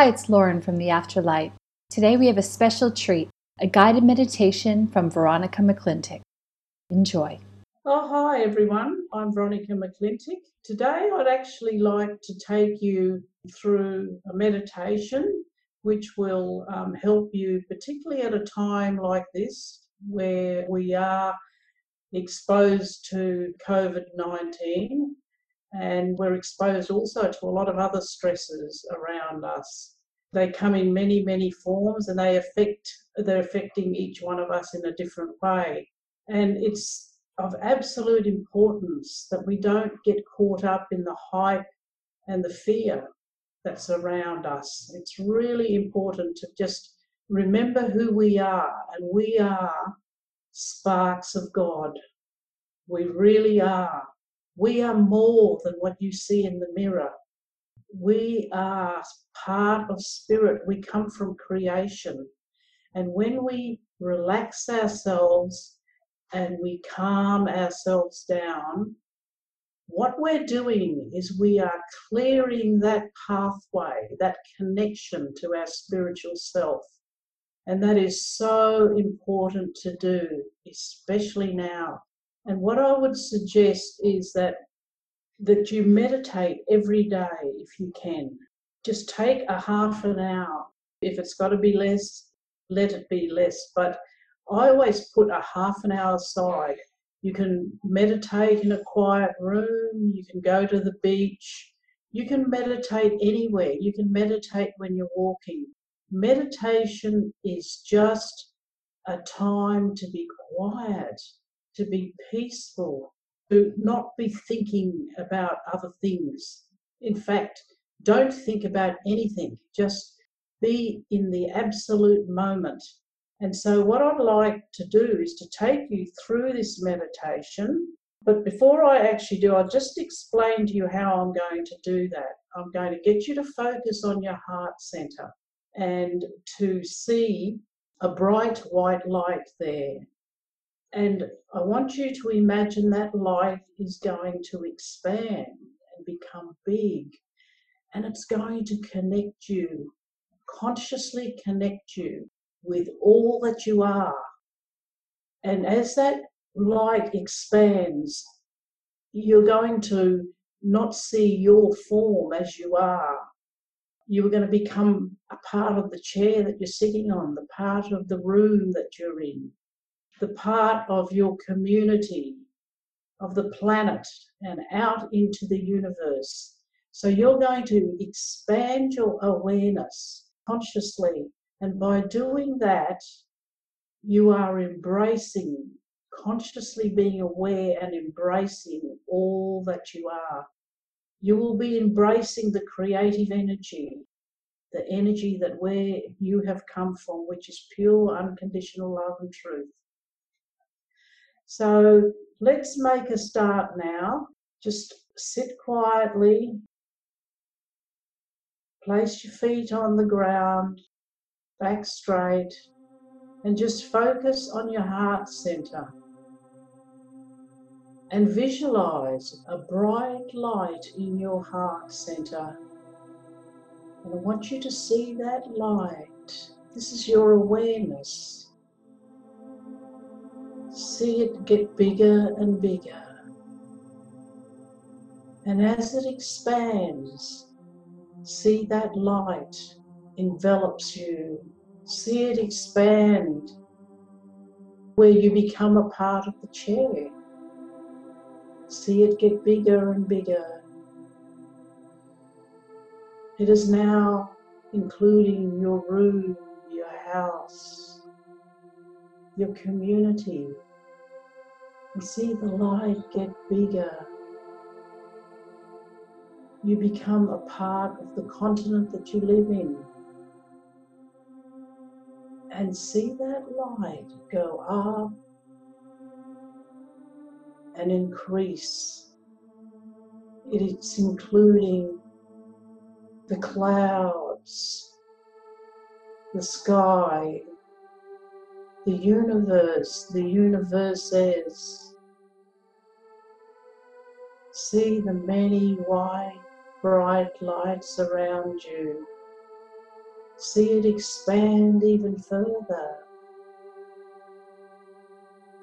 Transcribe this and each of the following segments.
Hi, it's Lauren from the Afterlight. Today we have a special treat a guided meditation from Veronica McClintic. Enjoy. Oh, hi everyone. I'm Veronica McClintic. Today I'd actually like to take you through a meditation which will um, help you, particularly at a time like this where we are exposed to COVID 19 and we're exposed also to a lot of other stresses around us. They come in many, many forms and they affect they're affecting each one of us in a different way. And it's of absolute importance that we don't get caught up in the hype and the fear that's around us. It's really important to just remember who we are, and we are sparks of God. We really are. We are more than what you see in the mirror. We are part of spirit. We come from creation. And when we relax ourselves and we calm ourselves down, what we're doing is we are clearing that pathway, that connection to our spiritual self. And that is so important to do, especially now. And what I would suggest is that that you meditate every day if you can. Just take a half an hour. If it's got to be less, let it be less. But I always put a half an hour aside. You can meditate in a quiet room, you can go to the beach, you can meditate anywhere, you can meditate when you're walking. Meditation is just a time to be quiet, to be peaceful, to not be thinking about other things. In fact, don't think about anything, just be in the absolute moment. And so, what I'd like to do is to take you through this meditation. But before I actually do, I'll just explain to you how I'm going to do that. I'm going to get you to focus on your heart center and to see a bright white light there. And I want you to imagine that light is going to expand and become big. And it's going to connect you, consciously connect you with all that you are. And as that light expands, you're going to not see your form as you are. You are going to become a part of the chair that you're sitting on, the part of the room that you're in the part of your community, of the planet, and out into the universe. So you're going to expand your awareness consciously. And by doing that, you are embracing, consciously being aware and embracing all that you are. You will be embracing the creative energy, the energy that where you have come from, which is pure, unconditional love and truth. So let's make a start now. Just sit quietly. Place your feet on the ground, back straight, and just focus on your heart center. And visualize a bright light in your heart center. And I want you to see that light. This is your awareness see it get bigger and bigger. And as it expands, see that light envelops you. See it expand where you become a part of the chair. See it get bigger and bigger. It is now including your room, your house, your community, you see the light get bigger. You become a part of the continent that you live in. And see that light go up and increase. It's including the clouds, the sky, the universe, the universe is. See the many white, bright lights around you. See it expand even further.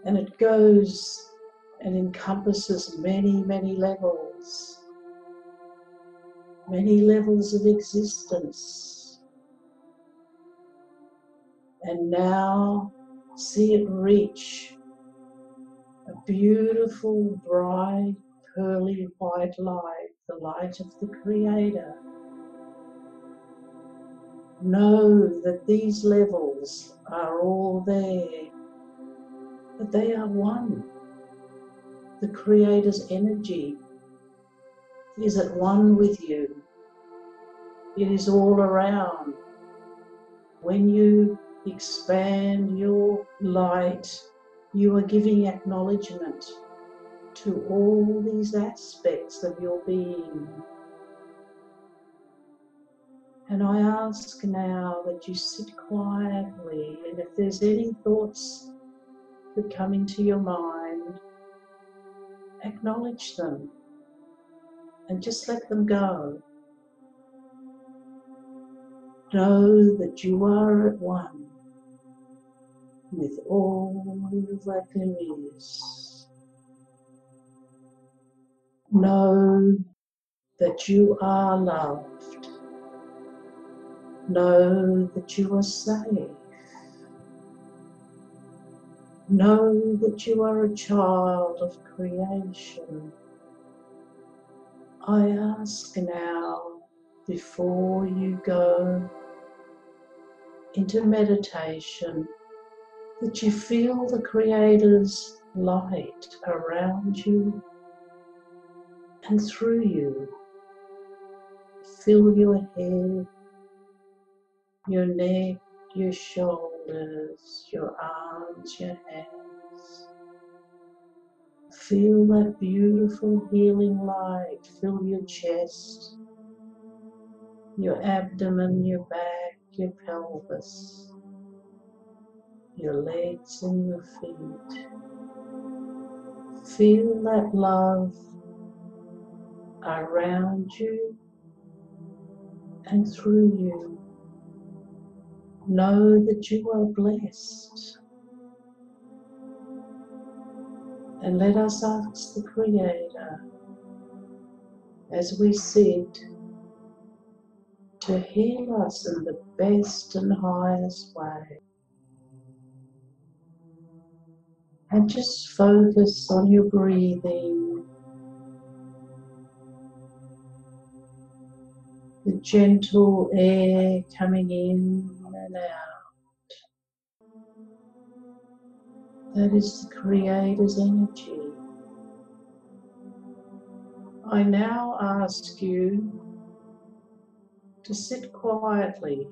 And it goes and encompasses many, many levels, many levels of existence. And now see it reach a beautiful, bright, pearly white light, the light of the Creator. Know that these levels are all there, but they are one. The Creator's energy is at one with you. It is all around. When you expand your light, you are giving acknowledgement to all these aspects of your being. And I ask now that you sit quietly, and if there's any thoughts that come into your mind, acknowledge them and just let them go. Know that you are at one with all that is. Know that you are loved. Know that you are safe. Know that you are a child of creation. I ask now, before you go into meditation, that you feel the Creator's light around you and through you. Fill your head, your neck, your shoulders, your arms, your hands. Feel that beautiful healing light fill your chest, your abdomen, your back, your pelvis, your legs and your feet. Feel that love around you and through you. Know that you are blessed. And let us ask the Creator as we sit to heal us in the best and highest way. And just focus on your breathing, the gentle air coming in and out. That is the Creator's energy. I now ask you to sit quietly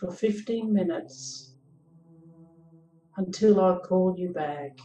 for 15 minutes until I call you back.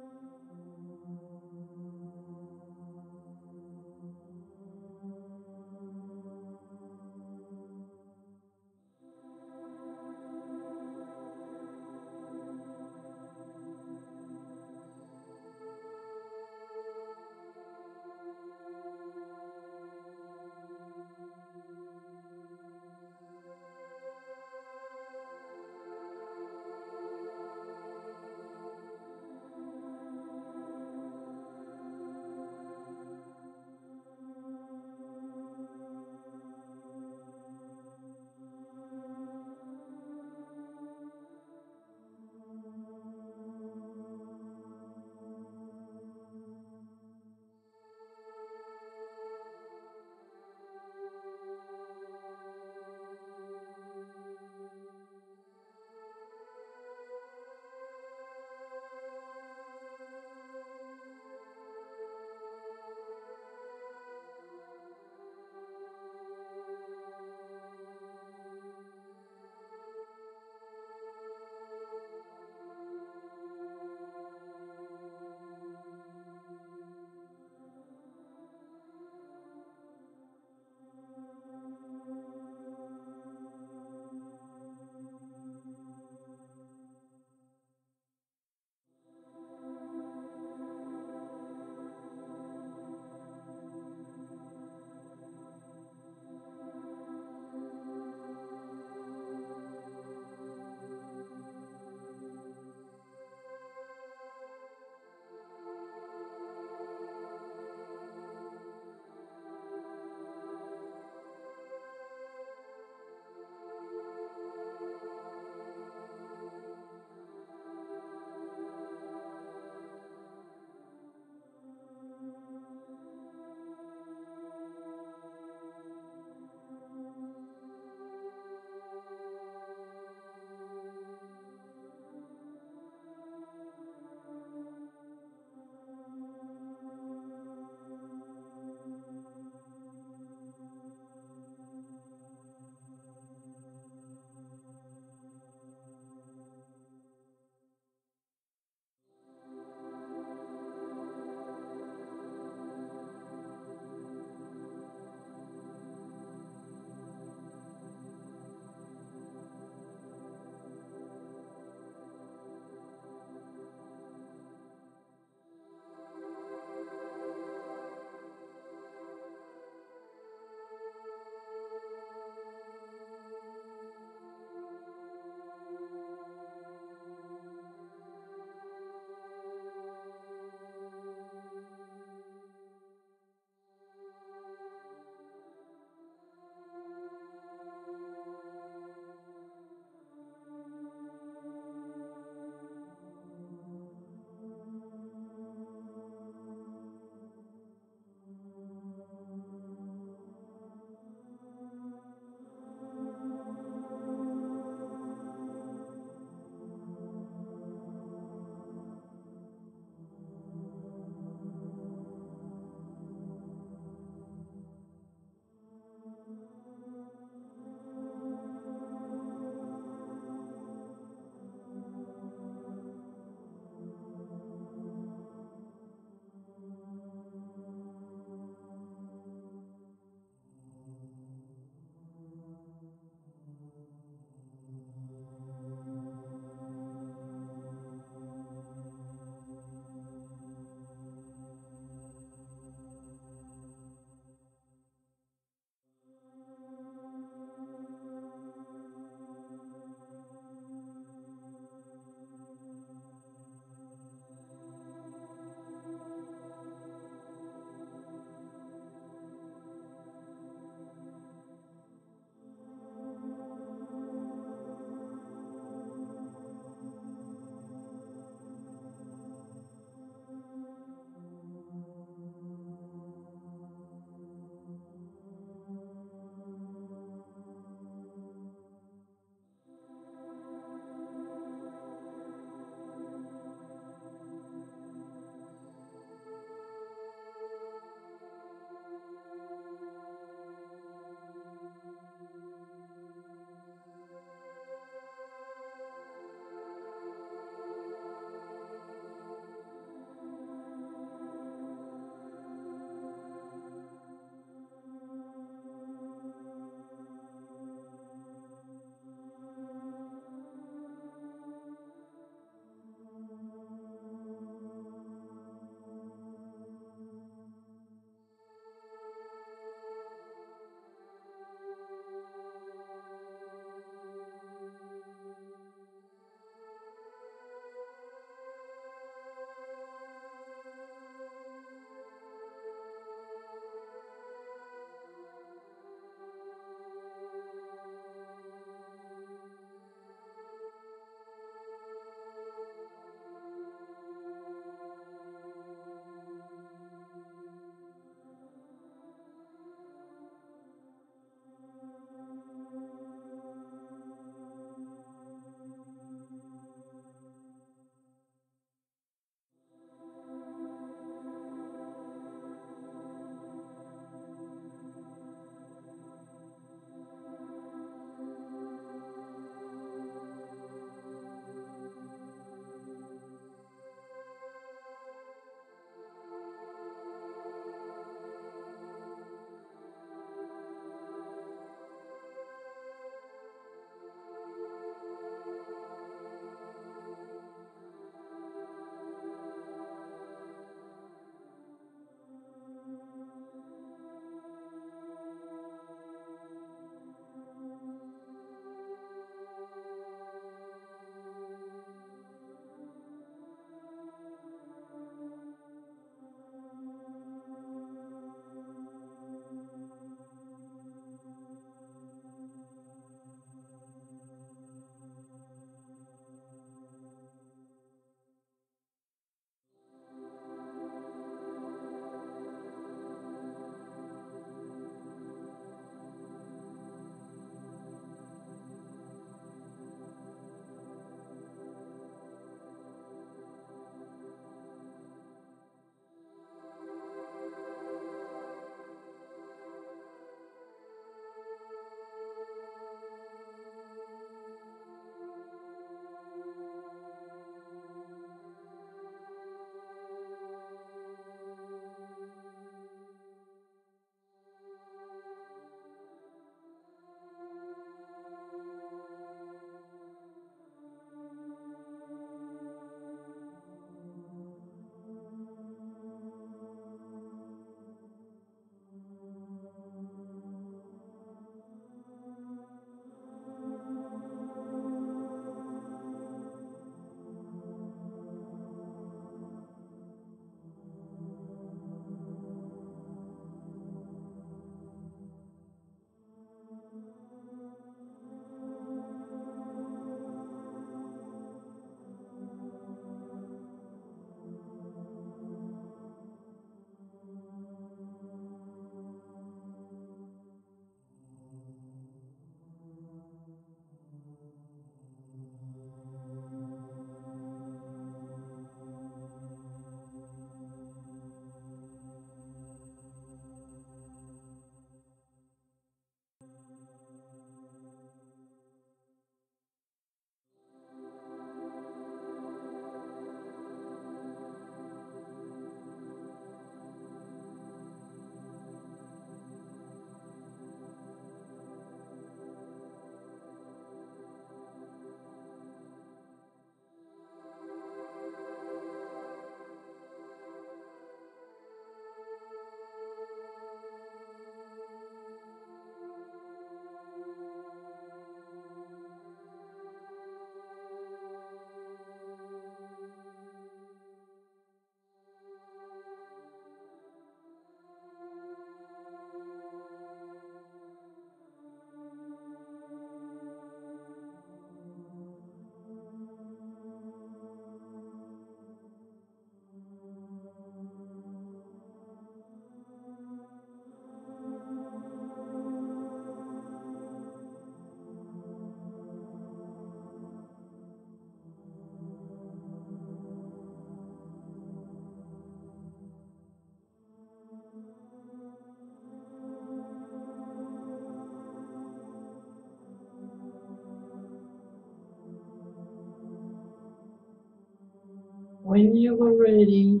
When you are ready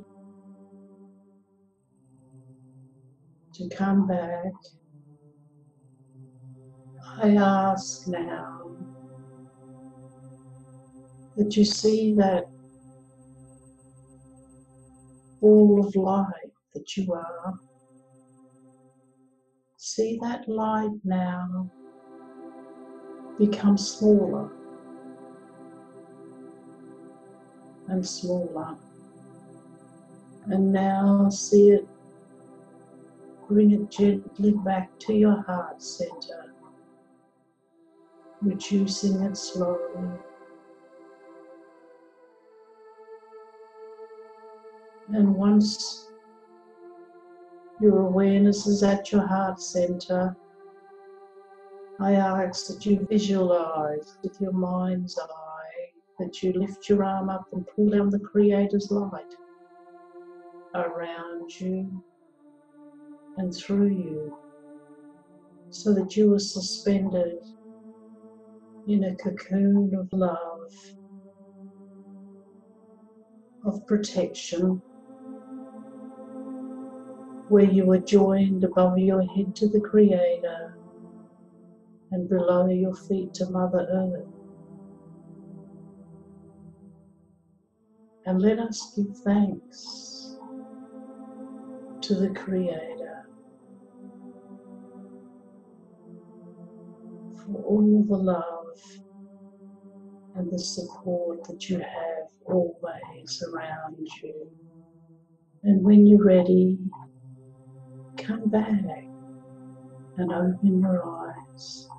to come back, I ask now that you see that ball of light that you are. See that light now become smaller and smaller. And now see it, bring it gently back to your heart center, reducing it slowly. And once your awareness is at your heart center, I ask that you visualize with your mind's eye that you lift your arm up and pull down the Creator's light around you and through you so that you are suspended in a cocoon of love, of protection, where you are joined above your head to the Creator and below your feet to Mother Earth. And let us give thanks to the Creator for all the love and the support that you have always around you. And when you're ready, come back and open your eyes